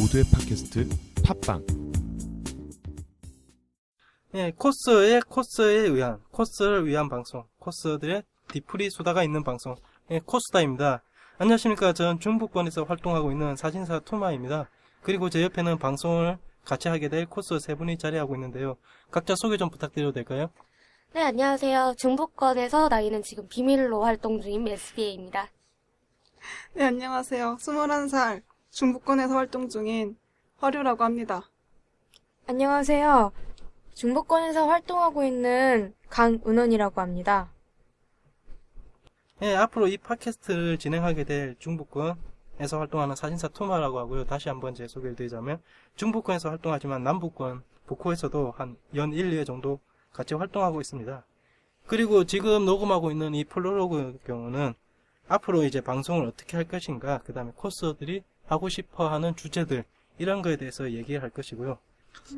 모두의 팟캐스트 팟빵 예, 코스의 코스에 의한 코스를 위한 방송, 코스들의 디프리 수다가 있는 방송, 예, 코스다입니다. 안녕하십니까? 저는 중부권에서 활동하고 있는 사진사 투마입니다. 그리고 제 옆에는 방송을 같이 하게 될 코스 세 분이 자리하고 있는데요. 각자 소개 좀 부탁드려도 될까요? 네, 안녕하세요. 중부권에서 나이는 지금 비밀로 활동 중인 SBA입니다. 네, 안녕하세요. 21살 중부권에서 활동 중인 화류라고 합니다. 안녕하세요. 중부권에서 활동하고 있는 강은원이라고 합니다. 예, 앞으로 이 팟캐스트를 진행하게 될 중부권에서 활동하는 사진사 투마라고 하고요. 다시 한번 제 소개를 드리자면 중부권에서 활동하지만 남부권, 북코에서도 한 연 1, 2회 정도 같이 활동하고 있습니다. 그리고 지금 녹음하고 있는 이 프롤로그 경우는 앞으로 이제 방송을 어떻게 할 것인가, 그 다음에 호스트들이 하고 싶어 하는 주제들, 이런 거에 대해서 얘기를 할 것이고요.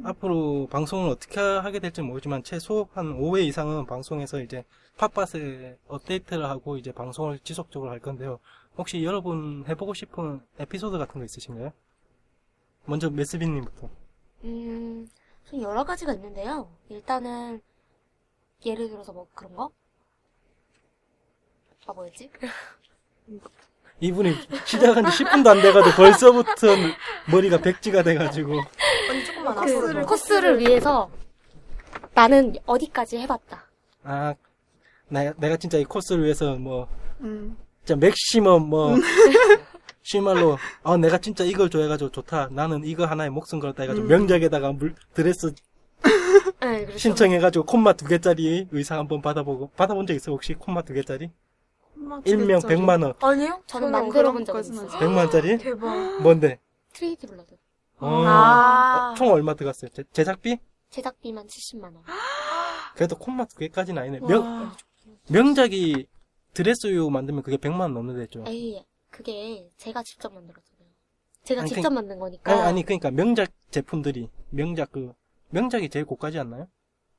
앞으로 방송을 어떻게 하게 될지 모르지만 최소 한 5회 이상은 방송에서 이제 팟빵에 업데이트를 하고 이제 방송을 지속적으로 할 건데요. 혹시 여러분 해보고 싶은 에피소드 같은 거 있으신가요? 먼저 메스비님부터. 음, 좀 여러 가지가 있는데요. 일단은, 예를 들어서 뭐 그런 거? 아, 뭐였지? 이분이 시작한 지 10분도 안 돼가지고 벌써부터 머리가 백지가 돼가지고. 언니 조금만 코스를- 코스를 위해서 나는 어디까지 해봤다. 아, 나, 내가 진짜 이 코스를 위해서 뭐, 음, 진짜 맥시멈 뭐, 시말로, 아, 내가 진짜 이걸 좋아해가지고 좋다. 나는 이거 하나에 목숨 걸었다 해가지고 음. 명작에다가 물, 드레스 네, 그렇죠. 신청해가지고 콤마 두 개짜리 의상 한번 받아보고, 받아본 적 있어, 혹시? 콤마 두 개짜리? 일명 100만 원. 아니요? 저는 저는 만들어 본 적은 그런 있어요. 것까지는 100만 원짜리? 대박. 뭔데? 트리니티 블러드. 어, 아. 어, 총 얼마 들어갔어요? 제, 제작비? 제작비만 70만 원. 그래도 콤마 두 개까지는 아니네. 명, 명작이 드레스류 만들면 그게 100만 원 넘는 데 죠 에이, 그게 제가 직접 만들었잖아요. 제가 아니, 직접 그- 만든 거니까. 아니, 아니, 그러니까 명작 제품들이, 명작 그, 명작이 제일 고가지 않나요?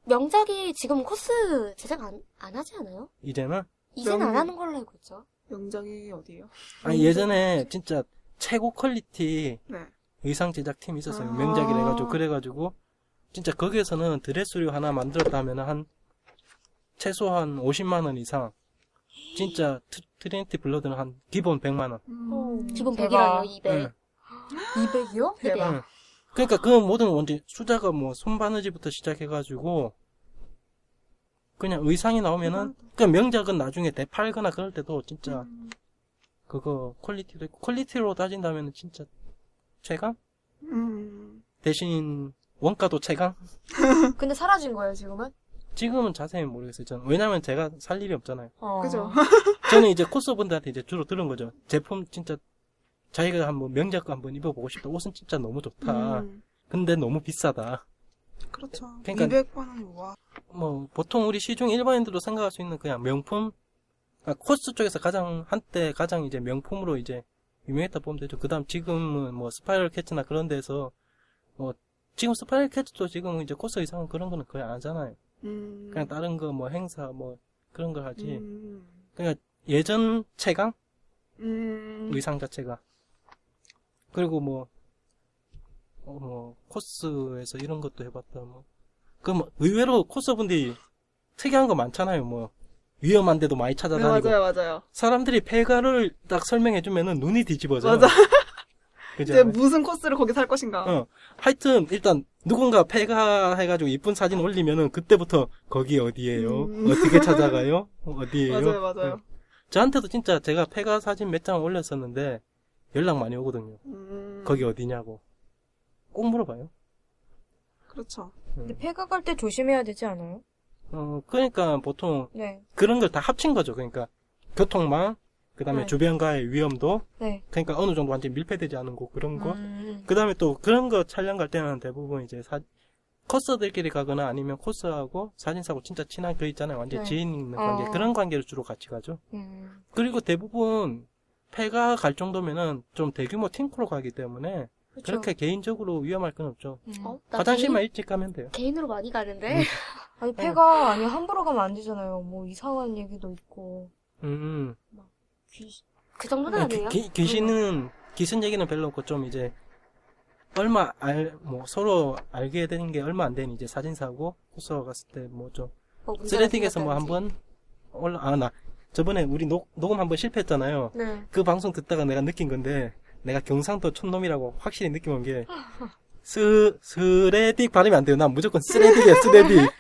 명작이 지금 코스 제작 안, 안 하지 않아요? 이제는? 명- 안 하는 걸로 알고 있죠. 명작이 어디예요? 아니, 예전에 진짜 최고 퀄리티 네. 의상 제작팀이 있었어요. 아. 명작이라 해가지고, 그래가지고, 진짜 거기에서는 드레스류 하나 만들었다 하면 한, 최소한 50만 원 이상, 진짜 트, 트리니티 블러드는 한 기본 100만 원. 음, 기본 대박. 100이라뇨, 200. 200이요? 대박. 응. 그러니까 그 모든 원지 수작업 뭐 손바느질부터 시작해가지고 그냥 의상이 나오면은 그 명작은 나중에 되팔거나 그럴 때도 진짜 음, 그거 퀄리티도 있고 퀄리티로 따진다면 진짜 최강? 음, 대신 원가도 최강? 근데 사라진 거예요, 지금은? 지금은 자세히 모르겠어요 저는. 왜냐면 제가 살 일이 없잖아요. 어. 그죠. 저는 이제 코스분들한테 이제 주로 들은 거죠. 제품 진짜 자기가 한번 명작 거 한번 입어보고 싶다. 옷은 진짜 너무 좋다. 음, 근데 너무 비싸다 그렇죠. 그러니까- 200만원, 와. 뭐 보통 우리 시중 일반인들도 생각할 수 있는 그냥 명품 그러니까 코스 쪽에서 가장 한때 가장 이제 명품으로 이제 유명했다 보면 되죠. 그다음 지금은 뭐 스파이럴 캐치나 그런 데서 뭐 지금 스파이럴 캐치도 지금 이제 코스 의상 그런 거는 거의 안 하잖아요. 음, 그냥 다른 거 뭐 행사 뭐 그런 걸 하지. 음, 그러니까 예전 최강 음, 의상 자체가 그리고 뭐 어, 뭐 코스에서 이런 것도 해봤다 뭐. 그뭐 의외로 코스분들이 특이한 거 많잖아요. 뭐 위험한 데도 많이 네, 찾아다니고 맞아요, 맞아요. 사람들이 폐가를 딱 설명해주면은 눈이 뒤집어져. 맞아. 그죠? 이제 무슨 코스를 거기서 할 것인가. 어. 하여튼 일단 누군가 폐가 해가지고 이쁜 사진 올리면은 그때부터 거기 어디예요? 음. 어떻게 찾아가요? 어디예요? 맞아요, 맞아요. 응. 저한테도 진짜 제가 폐가 사진 몇 장 올렸었는데 연락 많이 오거든요. 음, 거기 어디냐고. 꼭 물어봐요. 그렇죠. 근데 폐가 갈때 조심해야 되지 않아요? 어, 그러니까 보통 네. 그런 걸 다 합친 거죠. 그러니까 교통망, 그 다음에 네. 주변과의 위험도, 네. 그러니까 어느 정도 완전히 밀폐되지 않은 곳, 그런 거. 음. 그 다음에 또 그런 거 촬영 갈 때는 대부분 이제 사, 코스들끼리 가거나 아니면 코스하고 사진사고 진짜 친한 그 있잖아요. 완전 네. 지인 있는 관계. 어. 그런 관계를 주로 같이 가죠. 음. 그리고 대부분 폐가 갈 정도면은 좀 대규모 팀크로 가기 때문에 그쵸. 그렇게 개인적으로 위험할 건 없죠. 음. 어? 나 화장실만 개인, 일찍 가면 돼요. 개인으로 많이 가는데? 음. 아니, 폐가, 아니, 함부로 가면 안 되잖아요. 뭐, 이상한 얘기도 있고. 음. 그 정도는 네, 아니에요? 귀, 귀신은, 귀신 얘기는 별로 없고 좀 이제, 얼마 알, 뭐, 서로 알게 되는 게 얼마 안 된 이제 사진사고, 코스로 갔을 때 뭐 좀, 뭐 스레딩에서 뭐 생겼다든지. 한번 올라, 아, 나, 저번에 우리 녹, 녹음 한 번 실패했잖아요. 네. 그 방송 듣다가 내가 느낀 건데, 내가 경상도 촌놈이라고 확실히 느낌 온 게, 스, 스레딕 발음이 안 돼요. 난 무조건 스레딕이야, 스레딕.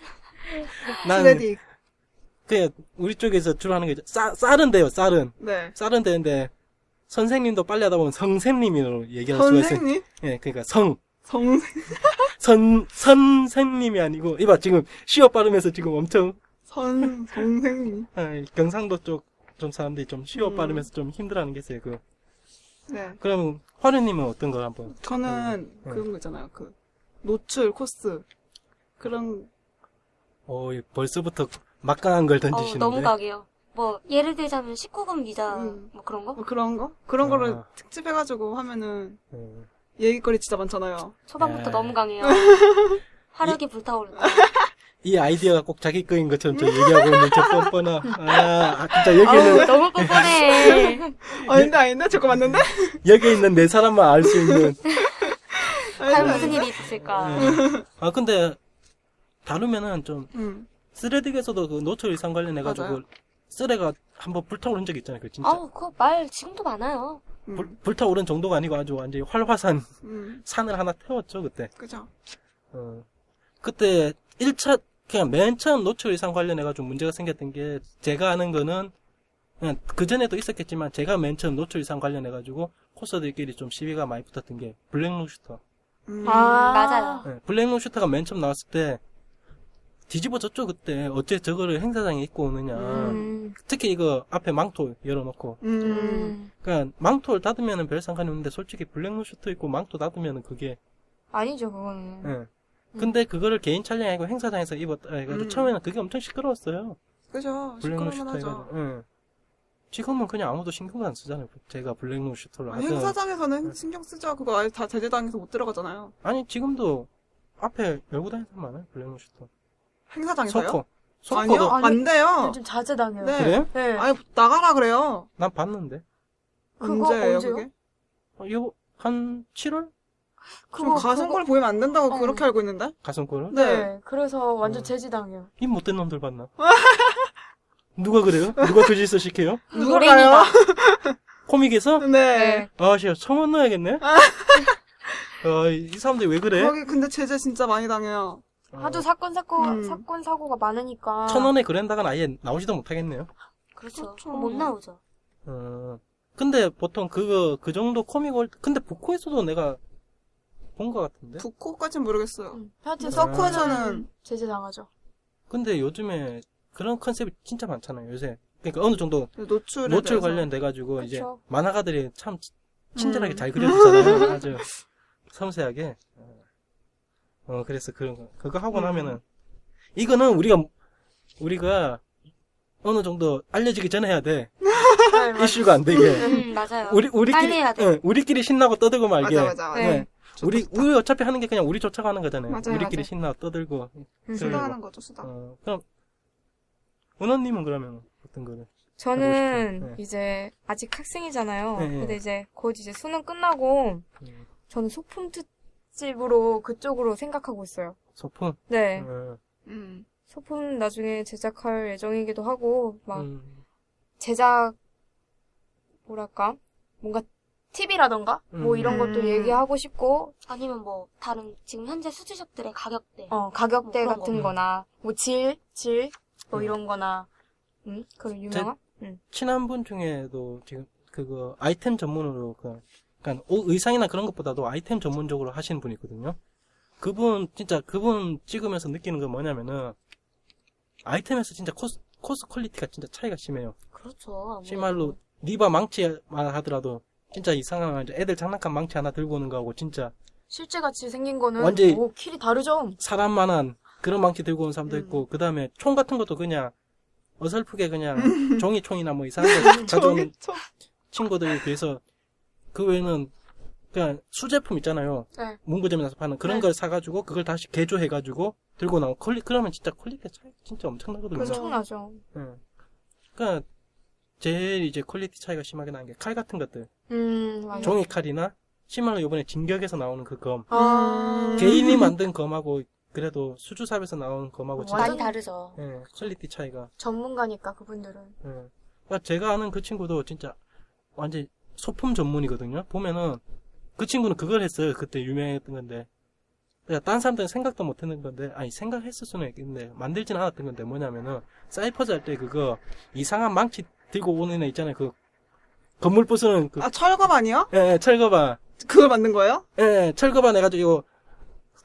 난, 스레딕. 그냥, 우리 쪽에서 주로 하는 게, 쌀, 쌀은 돼요, 쌀은. 네. 쌀은 되는데, 선생님도 빨리 하다 보면 선생님으로 얘기할 수가 있어요. 선생님? 예, 그러니까 성, 성, 선, 선생님이 아니고, 이봐, 지금 시옷 발음에서 지금 엄청, 선, 선생님. 아, 경상도 쪽 좀 사람들이 좀 시어 음. 발음에서 좀 힘들어하는 게 있어요, 그. 네. 그럼, 화르님은 어떤 거 한번? 저는 음. 그런 거 있잖아요. 그, 노출 코스. 그런, 어, 벌써부터 막강한 걸 어우, 던지시는데. 너무 가게요. 뭐 예를 들자면 19금 기자 음. 뭐 그런 거? 뭐 그런 거? 그런 거를 아. 특집해가지고 하면은 음. 얘기거리 진짜 많잖아요. 초반부터 네. 너무 강해요. 화력이 불타오른다. 이 아이디어가 꼭 자기 거인 것처럼 저 얘기하고 있는 저 뻔뻔한. 아, 아, 진짜 어우, 여기는, 너무 뻔뻔해. 아닌데, 아닌데? 저거 맞는데? 여기 있는 네 사람만 알 수 있는. 과연 무슨? 일이 있었을까? 예. 아, 근데, 다루면은 좀, 음. 쓰레딕에서도 그 노출 이상 관련해가지고, 맞아요. 쓰레가 한번 불타오른 적 있잖아요, 그 진짜. 아우, 그거 말 지금도 많아요. 음. 불, 불타오른 정도가 아니고 아주 완전히 활화산 음. 산을 하나 태웠죠, 그때. 그죠. 어. 그때 1차, 그냥 맨 처음 노출 의상 관련해가지고 문제가 생겼던 게, 제가 아는 거는, 그냥 그전에도 있었겠지만, 제가 맨 처음 노출 의상 관련해가지고, 코스들끼리 좀 시비가 많이 붙었던 게, 블랙록 슈터. 음. 맞아요. 예, 블랙록 슈터가 맨 처음 나왔을 때, 뒤집어졌죠, 그때. 어째 저거를 행사장에 입고 오느냐. 음. 특히 이거 앞에 망토 열어놓고. 음. 음. 그러니까 망토를 닫으면은 별 상관이 없는데 솔직히 블랙록 슈터 입고 망토 닫으면은 그게 아니죠, 그거는. 예. 근데 그거를 개인 촬영이 아니고 행사장에서 입었다 해가지고 음. 처음에는 그게 엄청 시끄러웠어요. 그죠. 슈터 하죠. 해가지고. 예. 지금은 그냥 아무도 신경도 안 쓰잖아요. 제가 블랙룩 슈터를 아, 하든. 행사장에서는 신경 쓰죠. 그거 아예 다 제재당해서 못 들어가잖아요. 아니 지금도 앞에 열고 다니는 사람 많아요. 블랙룩 슈터. 행사장에서요? 소코. 소코도 아니요, 아니, 안 돼요. 요즘 자제당해요. 네. 그래요? 네. 아니, 나가라 그래요. 난 봤는데. 언제예요, 언제요? 그게? 어, 이거 한 7월 그럼 가슴골 보이면 안 된다고 어. 그렇게 알고 있는데? 가슴골은 네. 네. 그래서 완전 어. 제지당해요. 입 못된 놈들 봤나? 누가 그래요? 누가 그 짓을 시켜요? 누굴까요? 코믹에서? 네. 아, 씨, 청원 넣어야겠네? 어, 이이 사람들이 왜 그래? 거기 근데 제재 진짜 많이 당해요. 하도 사건 사고 음. 사건 사고가 많으니까. 천 원의 그랜다가 아예 나오지도 못하겠네요. 그렇죠. 그렇죠. 못 나오죠. 어, 근데 보통 그거, 그 정도 코믹 올, 근데 부코에서도 내가 본것 같은데? 북코까진 모르겠어요. 음. 하여튼 아. 서코에서는 제지당하죠. 근데 요즘에 그런 컨셉이 진짜 많잖아요, 요새. 그러니까 어느 정도 노출에 노출 대해서. 관련돼 가지고 이제 그쵸. 만화가들이 참 친절하게 음. 잘 그려주잖아요. 아주 섬세하게. 어, 그래서 그런 거. 그거 하고 음. 나면은, 이거는 우리가, 우리가 어느 정도 알려지기 전에 해야 돼. 네, 맞- 이슈가 안 되게. 음, 맞아요. 우리, 우리끼리, 해야 돼. 응, 우리끼리 신나고 떠들고 말게. 맞아, 맞아, 맞아. 네. 네. 우리, 우리 어차피 하는 게 그냥 우리 쫓아가는 거잖아요. 맞아요, 우리끼리 맞아요. 신나고 떠들고. 음. 수다하는 거죠, 수다. 어, 그럼, 은원님은 그러면 어떤 거를? 저는. 네. 이제 아직 학생이잖아요. 네, 네. 근데 이제 곧 이제 수능 끝나고 음, 저는 소품 특집으로 그쪽으로 생각하고 있어요. 소품? 네. 어, 음. 소품 나중에 제작할 예정이기도 하고 막 음, 제작 뭐랄까 뭔가 팁이라던가 뭐 음. 이런 것도 음. 얘기하고 싶고 아니면 뭐 다른 지금 현재 수지샵들의 가격대. 어 가격대 뭐 그런 같은 거. 거나 뭐 질 질 뭐 음. 이런 거나 음 그런 유명한 친한 분 중에도 지금 그거 아이템 전문으로 그 그러니까 옷 의상이나 그런 것보다도 아이템 전문적으로 하시는 분이 있거든요. 그분 진짜 그분 찍으면서 느끼는 건 뭐냐면은 아이템에서 진짜 코스 코스 퀄리티가 진짜 차이가 심해요. 그렇죠. 아무래도. 실말로 리바 망치만 하더라도 진짜 이상한 애들 장난감 망치 하나 들고 오는 거하고 진짜 실제 같이 생긴 거는 완전히- 오, 퀄이 다르죠. 사람만한 그런 망치 들고 온 사람도 음. 있고 그 다음에 총 같은 것도 그냥 어설프게 그냥 종이 총이나 뭐 이상한 거 저, 친구들에 비해서 그 외에는 그냥 수제품 있잖아요. 네. 문구점에서 파는 그런 네. 걸 사가지고 그걸 다시 개조해가지고 들고 나온 퀄리 그러면 진짜 퀄리티 차이 진짜 엄청나거든요. 엄청나죠. 예. 그러니까 제일 이제 퀄리티 차이가 심하게 나는 게 칼 같은 것들, 음. 종이 칼이나 시말로 요번에 진격에서 나오는 그 검. 아. 개인이 만든 검하고 그래도 수제샵에서 나오는 검하고 진짜 많이 다르죠. 예, 퀄리티 차이가. 전문가니까 그분들은. 예. 그러니까 제가 아는 그 친구도 진짜 완전 소품 전문이거든요. 보면은 그 친구는 그걸 했어요. 그때 유명했던 건데. 그러니까 딴 사람들은 생각도 못 했는 건데, 아니, 생각했을 수는 있겠는데, 만들진 않았던 건데, 뭐냐면은, 사이퍼즈 할 때 그거, 이상한 망치 들고 오는 애 있잖아요. 그, 건물 부수는 그, 아, 아니야? 예, 예, 철거반. 그걸 만든 거예요? 예, 예, 철거반 해가지고,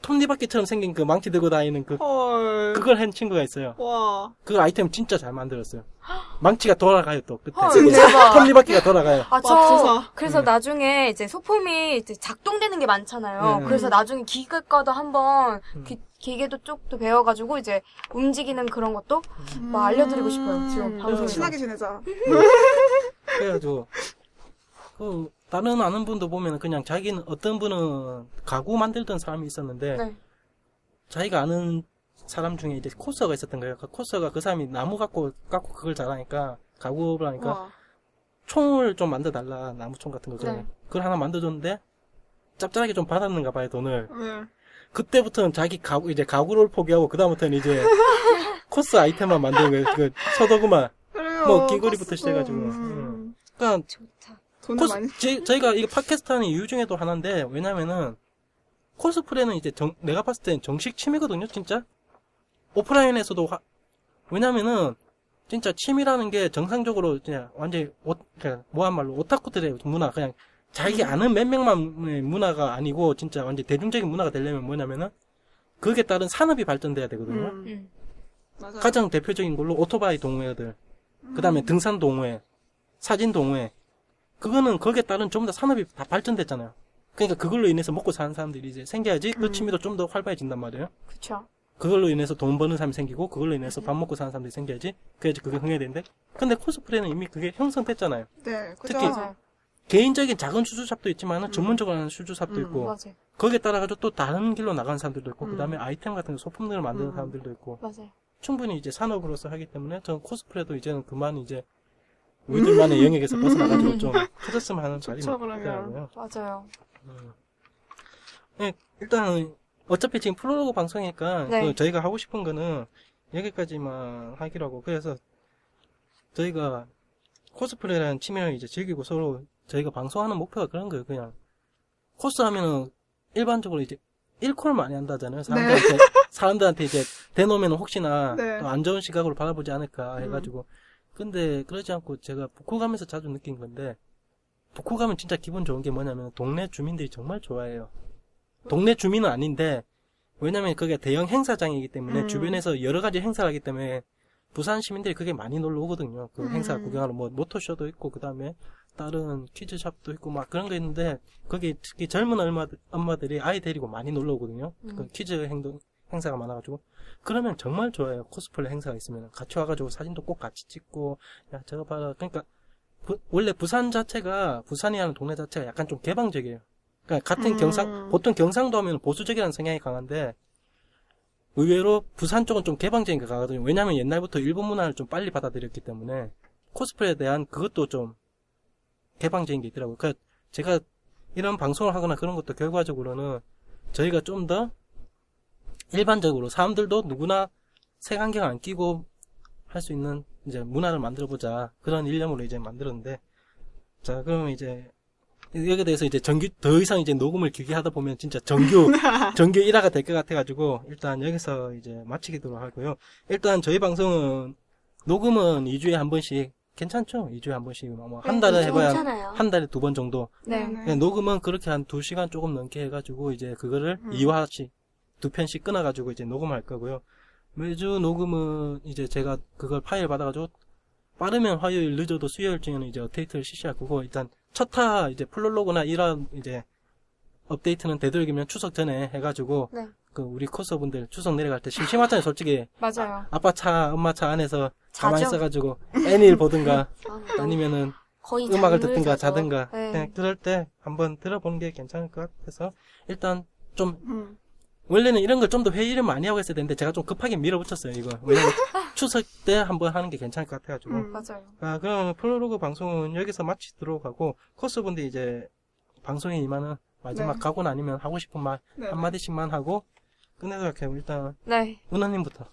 톱니바퀴처럼 생긴 그 망치 들고 다니는 그, 헐. 그걸 한 친구가 있어요. 와. 그 아이템 진짜 잘 만들었어요. 망치가 돌아가요, 또, 그때. 헐, 대박. 톱니바퀴가 돌아가요. 아, 와, 저, 부사. 그래서 음. 나중에 이제 소품이 이제 작동되는 게 많잖아요. 네. 그래서 나중에 기계과도 한번 음. 기, 기계도 쪽도 배워가지고 이제 움직이는 그런 것도 막 알려드리고 싶어요. 지금 음. 방송에서. 친하게 지내자. 그래가지고 그 다른 아는 분도 보면 그냥 자기는 어떤 분은 가구 만들던 사람이 있었는데 네. 자기가 아는 사람 중에 이제 코스가 있었던 거예요. 그 코스가 그 사람이 나무 갖고 갖고 그걸 잘하니까 가구를 하니까 와. 총을 좀 만들어 달라 나무총 같은 거 네. 그걸 하나 만들어줬는데 짭짤하게 좀 받았는가 봐요 돈을. 네. 그때부터는 자기 가구 이제 가구를 포기하고 그 다음부터는 이제 코스 아이템만 만드는 거예요. 그. 그래요. 뭐 귀걸이부터. 시작해가지고. 음. 그러니까 좋다. 돈을 코스, 많이. 제, 저희가 이거 팟캐스트 하는 이유 중에도 하나인데, 왜냐면은, 코스프레는 이제 정- 내가 봤을 땐 정식 취미거든요, 진짜. 오프라인에서도, 하- 왜냐면은, 진짜 취미라는 게 정상적으로 그냥 완전히, 오, 그냥 뭐한 말로 오타쿠들의 문화, 그냥 자기 아는 몇 명만의 문화가 아니고, 진짜 완전 대중적인 문화가 되려면 뭐냐면은, 그게 따른 산업이 발전돼야 되거든요. 음. 음. 맞아요. 가장 대표적인 걸로 오토바이 동호회들, 그 다음에 등산 동호회, 사진 동호회. 그거는 거기에 따른 전부 다 산업이 다 발전됐잖아요. 그러니까 그걸로 인해서 먹고 사는 사람들이 이제 생겨야지 그 음. 취미도 좀 더 활발해진단 말이에요. 그쵸. 그걸로 인해서 돈 버는 사람이 생기고, 그걸로 인해서 밥 먹고 사는 사람들이 생겨야지. 그래야지 그게 흥해되는데. 근데 코스프레는 이미 그게 형성됐잖아요. 네, 그죠. 특히. 개인적인 작은 슈즈샵도 있지만, 음. 은 전문적으로 하는 슈즈샵도 음, 있고, 맞아요. 거기에 따라가지고 또 다른 길로 나가는 사람들도 있고, 음. 그 다음에 아이템 같은 거 소품들을 만드는 음. 사람들도 있고, 맞아요. 충분히 이제 산업으로서 하기 때문에 저는 코스프레도 이제는 그만 이제 우리들만의 영역에서 벗어나가지고 좀 커졌으면 하는 바람이. 있더라고요. 맞아요. 음. 네, 일단 어차피 지금 프로로그 방송이니까 네. 그 저희가 하고 싶은 거는 여기까지만 하기로 하고 그래서 저희가 코스프레라는 취미를 이제 즐기고 서로 저희가 방송하는 목표가 그런 거예요. 그냥 코스 하면은 일반적으로 이제 일콜 많이 한다잖아요. 사람들한테 사람들한테 이제 대놓으면 혹시나 네. 또안 좋은 시각으로 바라보지 않을까 음. 해가지고 근데 그러지 않고 제가 북구 가면서 자주 느낀 건데 북구 가면 진짜 기분 좋은 게 뭐냐면 동네 주민들이 정말 좋아해요. 동네 주민은 아닌데 왜냐면 그게 대형 행사장이기 때문에 음. 주변에서 여러 가지 행사를 하기 때문에 부산 시민들이 그게 많이 놀러 오거든요. 그 음. 행사 구경하러 뭐 모토쇼도 있고 그다음에 다른 퀴즈샵도 있고 막 그런 거 있는데 거기 특히 젊은 엄마, 엄마들이 아이 데리고 많이 놀러 오거든요. 음. 그 퀴즈 행동 행사가 많아가지고 그러면 정말 좋아요. 코스프레 행사가 있으면 같이 와가지고 사진도 꼭 같이 찍고 야 저거 봐라. 그러니까 부- 원래 부산 자체가 부산이라는 동네 자체가 약간 좀 개방적이에요. 그러니까 같은 음. 경상 보통 경상도 하면 보수적이라는 성향이 강한데 의외로 부산 쪽은 좀 개방적인 게 강하거든요. 왜냐하면 옛날부터 일본 문화를 좀 빨리 받아들였기 때문에 코스프레에 대한 그것도 좀 개방적인 게 있더라고요. 그러니까 제가 이런 방송을 하거나 그런 것도 결과적으로는 저희가 좀 더 일반적으로 사람들도 누구나 색안경 안 끼고 할 수 있는 이제 문화를 만들어 보자 그런 일념으로 이제 만들었는데 자 그러면 이제 여기에 대해서 이제 정규 더 이상 이제 녹음을 길게 하다 보면 진짜 정규 정규 1화가 될 것 같아가지고 일단 여기서 이제 마치기도록 하고요. 일단 저희 방송은 녹음은 2주에 한 번씩 괜찮죠? 2주에 한 번씩 뭐 한 달에 해봐야 괜찮아요. 한 달에 두 번 정도. 네. 네, 녹음은 그렇게 한 2시간 조금 넘게 해 가지고 이제 그거를 음. 2화씩 두 편씩 끊어 가지고 이제 녹음할 거고요. 매주 녹음은 이제 제가 그걸 파일 받아 가지고 빠르면 화요일 늦어도 수요일쯤에는 이제 업데이트를 실시할 거고 일단 첫화 이제 플롤로그나 이런 이제 업데이트는 되도록이면 추석 전에 해가지고 네. 그 우리 코스분들 추석 내려갈 때 심심하잖아요 솔직히 맞아요. 아 빠 차 엄마 차 안에서 가만히 자죠. 있어가지고 애니를 보든가 아, 아니면은 거의 음악을 듣든가 자서. 자든가 네. 그냥 그럴 때 한번 들어보는 게 괜찮을 것 같아서 일단 좀 음. 원래는 이런 걸 좀 더 회의를 많이 하고 했어야 되는데 제가 좀 급하게 밀어붙였어요 이거 왜냐면 추석 때 한번 하는 게 괜찮을 것 같아가지고 음. 맞아요. 아 그럼 프로로그 방송은 여기서 마치도록 하고 코스분들 이제 방송에 임하는 마지막 네. 가고 나니면 하고 싶은 말 네. 한마디씩만 하고 끝내도록 해요. 일단 네. 은하님부터.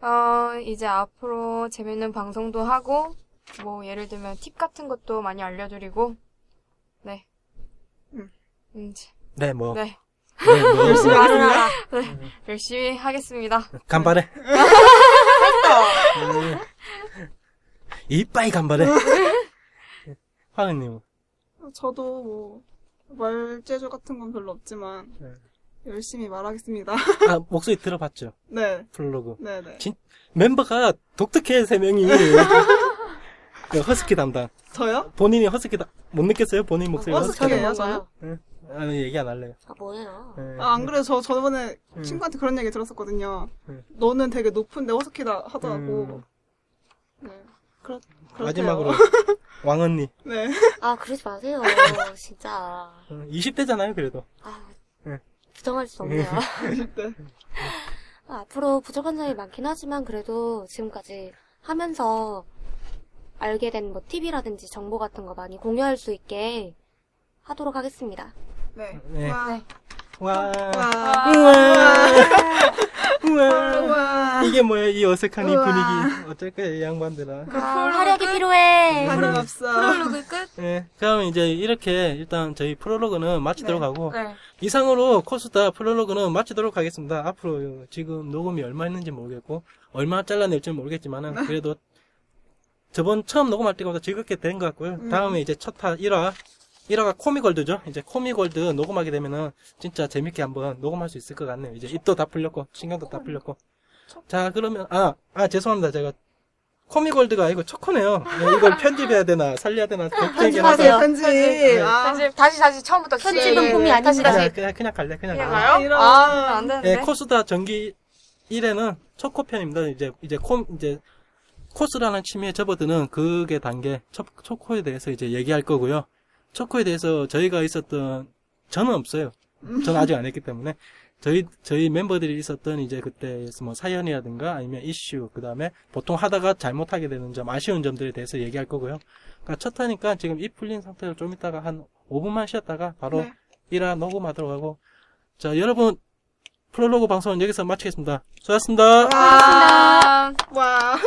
어, 이제 앞으로 재밌는 방송도 하고, 뭐, 예를 들면 팁 같은 것도 많이 알려드리고, 네. 음. 음, 네, 뭐. 네. 네, 뭐. 열심히 말을 하라. 열심히 하겠습니다. 간발해. 네. 이빠이 간발해. 화은님. 저도 뭐 말재주 같은 건 별로 없지만 네. 열심히 말하겠습니다. 아, 목소리 들어봤죠? 네, 플로그. 네, 네. 진- 멤버가 독특해, 세 명이. 그 허스키 담당. 저요? 본인이 허스키 다, 못 느꼈어요? 본인 목소리 어, 허스키 허스키예요, 담당. 저요? 아니, 얘기 안 할래요. 아, 뭐예요? 네. 아, 안 그래도 저 저번에 음. 친구한테 그런 얘기 들었었거든요. 음. 너는 되게 높은데 허스키다 하더라고. 음. 네. 그렇, 그렇대요. 마지막으로, 왕언니. 네. 아, 그러지 마세요. 진짜. 20대잖아요, 그래도. 아, 네. 부정할 수 없네요. 네. 아, 앞으로 부족한 점이 많긴 하지만 그래도 지금까지 하면서 알게 된 뭐 팁이라든지 정보 같은 거 많이 공유할 수 있게 하도록 하겠습니다. 네. 네. 와. 네. 와. 와. 우와. 와. 이게 뭐야, 이 어색한 이 우와. 분위기. 어쩔 거야, 이 양반들아. 아, 화력이 필요해. 다른 없어. 프롤로그 끝? 네. 그럼 이제 이렇게 일단 저희 프롤로그는 마치도록 네. 하고, 네. 이상으로 코스타 프롤로그는 마치도록 하겠습니다. 앞으로 지금 녹음이 얼마 했는지 모르겠고, 얼마 잘라낼지 모르겠지만은, 그래도 저번 처음 녹음할 때보다 즐겁게 된 것 같고요. 음. 다음에 이제 첫화 1화, 1화가 코미골드죠. 이제 코미골드 녹음하게 되면은 진짜 재밌게 한번 녹음할 수 있을 것 같네요. 이제 입도 다 풀렸고, 신경도 다 풀렸고. 자, 그러면, 아, 아, 죄송합니다. 제가 코미골드가 아니고 초코네요. 네, 이걸 편집해야 되나, 살려야 되나, 걱정이긴 편집하세요. 하죠. 편지. 네. 아. 다시, 다시, 다시 처음부터 편집은 시- 봄이 다시, 아닙니다. 다시. 그냥, 그냥, 그냥 갈래, 그냥 그냥 갈래. 가요? 이런. 아, 안 되는데. 네, 코스다 전기 1회는 초코 편입니다. 이제, 이제 코, 이제, 코스라는 취미에 접어드는 그게 단계, 초, 초코에 대해서 이제 얘기할 거고요. 초코에 대해서 저희가 있었던, 저는 없어요. 저는 아직 안 했기 때문에. 저희, 저희 멤버들이 있었던 이제 그때 뭐 사연이라든가 아니면 이슈, 그 다음에 보통 하다가 잘못하게 되는 점, 아쉬운 점들에 대해서 얘기할 거고요. 그러니까 첫 하니까 지금 입 풀린 상태로 좀 이따가 한 5분만 쉬었다가 바로 네. 1화 녹음하도록 하고. 자, 여러분, 프롤로그 방송은 여기서 마치겠습니다. 수고하셨습니다. 아. 와.